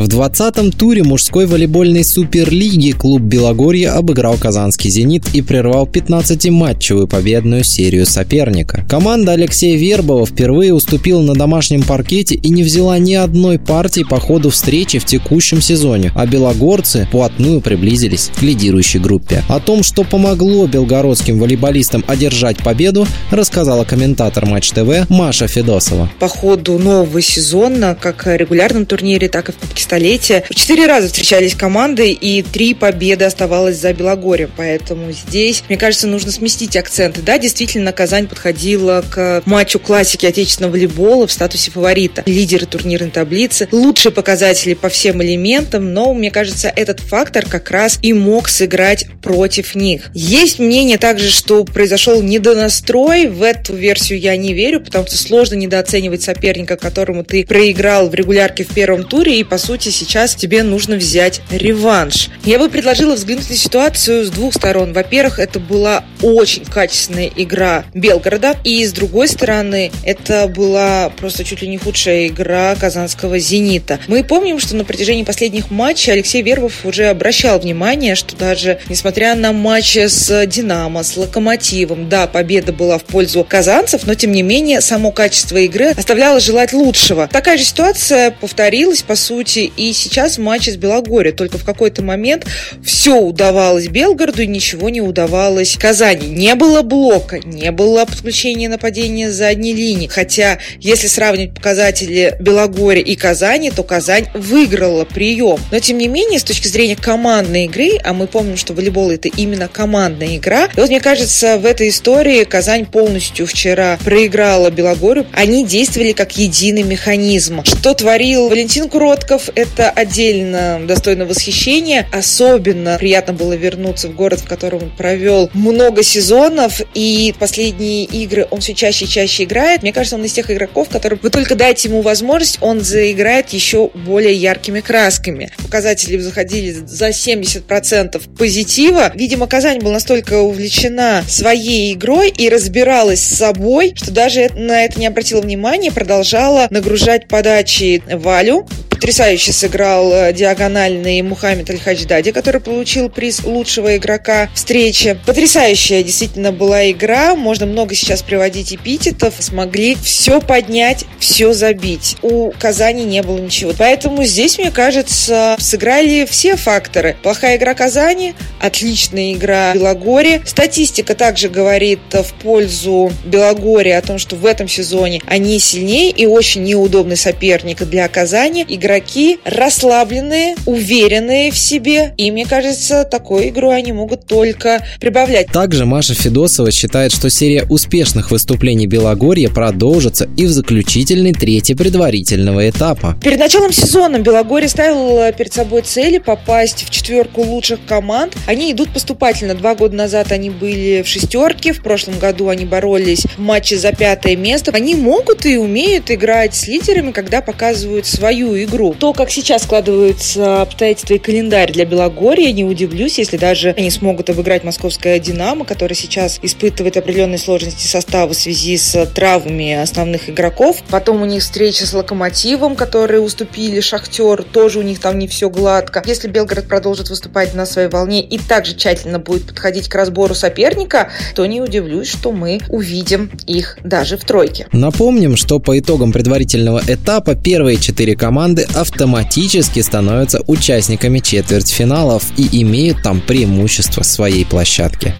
В 20-м туре мужской волейбольной суперлиги клуб Белогорье обыграл казанский «Зенит» и прервал 15-матчевую победную серию соперника. Команда Алексея Вербова впервые уступила на домашнем паркете и не взяла ни одной партии по ходу встречи в текущем сезоне, а белогорцы плотную приблизились к лидирующей группе. О том, что помогло белгородским волейболистам одержать победу, рассказала комментатор Матч ТВ Маша Федосова. По ходу нового сезона, как в регулярном турнире, так и в Кубке столетия. Четыре раза встречались команды, и три победы оставалось за Белогорьем. Поэтому здесь, мне кажется, нужно сместить акценты. Да, действительно, Казань подходила к матчу классики отечественного волейбола в статусе фаворита. Лидеры турнирной таблицы, лучшие показатели по всем элементам, но, мне кажется, этот фактор как раз и мог сыграть против них. Есть мнение также, что произошел недонастрой. В эту версию я не верю, потому что сложно недооценивать соперника, которому ты проиграл в регулярке в первом туре, и, по сути, сути, сейчас тебе нужно взять реванш. Я бы предложила взглянуть на ситуацию с двух сторон. Во-первых, это была очень качественная игра Белгорода, и с другой стороны, это была просто чуть ли не худшая игра казанского «Зенита». Мы помним, что на протяжении последних матчей Алексей Вербов уже обращал внимание, что даже несмотря на матчи с «Динамо», с «Локомотивом», да, победа была в пользу казанцев, но тем не менее само качество игры оставляло желать лучшего. Такая же ситуация повторилась, по сути, и сейчас в матче с Белогорией. Только в какой-то момент все удавалось Белгороду и ничего не удавалось Казани. Не было блока, не было подключения нападения с задней линии. Хотя, если сравнивать показатели Белогория и Казани, то Казань выиграла прием. Но, тем не менее, с точки зрения командной игры, а мы помним, что волейбол это именно командная игра, и вот мне кажется, в этой истории Казань полностью вчера проиграла Белогорию. Они действовали как единый механизм. Что творил Валентин Куротков, это отдельно достойно восхищения. Особенно приятно было вернуться в город, в котором он провел много сезонов, и последние игры он все чаще и чаще играет. Мне кажется, он из тех игроков, которым вы только дайте ему возможность, он заиграет еще более яркими красками. Показатели заходили за 70% позитива. Видимо, Казань была настолько увлечена своей игрой и разбиралась с собой, что даже на это не обратила внимания, продолжала нагружать подачи Валю, потрясающе сыграл э, диагональный Мухаммед Аль-Хадждади, который получил приз лучшего игрока встречи. Потрясающая действительно была игра. Можно много сейчас приводить эпитетов. Смогли все поднять, все забить. У Казани не было ничего. Поэтому здесь, мне кажется, сыграли все факторы. Плохая игра Казани, отличная игра Белогорья. Статистика также говорит в пользу Белогорья о том, что в этом сезоне они сильнее и очень неудобный соперник для Казани. Игра игроки расслабленные, уверенные в себе. И мне кажется, такую игру они могут только прибавлять. Также Маша Федосова считает, что серия успешных выступлений Белогорья продолжится и в заключительной трети предварительного этапа. Перед началом сезона Белогорье ставил перед собой цели попасть в четверку лучших команд. Они идут поступательно. Два года назад они были в шестерке, в прошлом году они боролись в матче за пятое место. Они могут и умеют играть с лидерами, когда показывают свою игру игру. То, как сейчас складываются обстоятельства и календарь для Белогорья, не удивлюсь, если даже они смогут обыграть московское «Динамо», которое сейчас испытывает определенные сложности состава в связи с травмами основных игроков. Потом у них встреча с «Локомотивом», которые уступили «Шахтер», тоже у них там не все гладко. Если Белгород продолжит выступать на своей волне и также тщательно будет подходить к разбору соперника, то не удивлюсь, что мы увидим их даже в тройке. Напомним, что по итогам предварительного этапа первые четыре команды автоматически становятся участниками четвертьфиналов и имеют там преимущество своей площадки.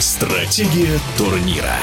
Стратегия турнира.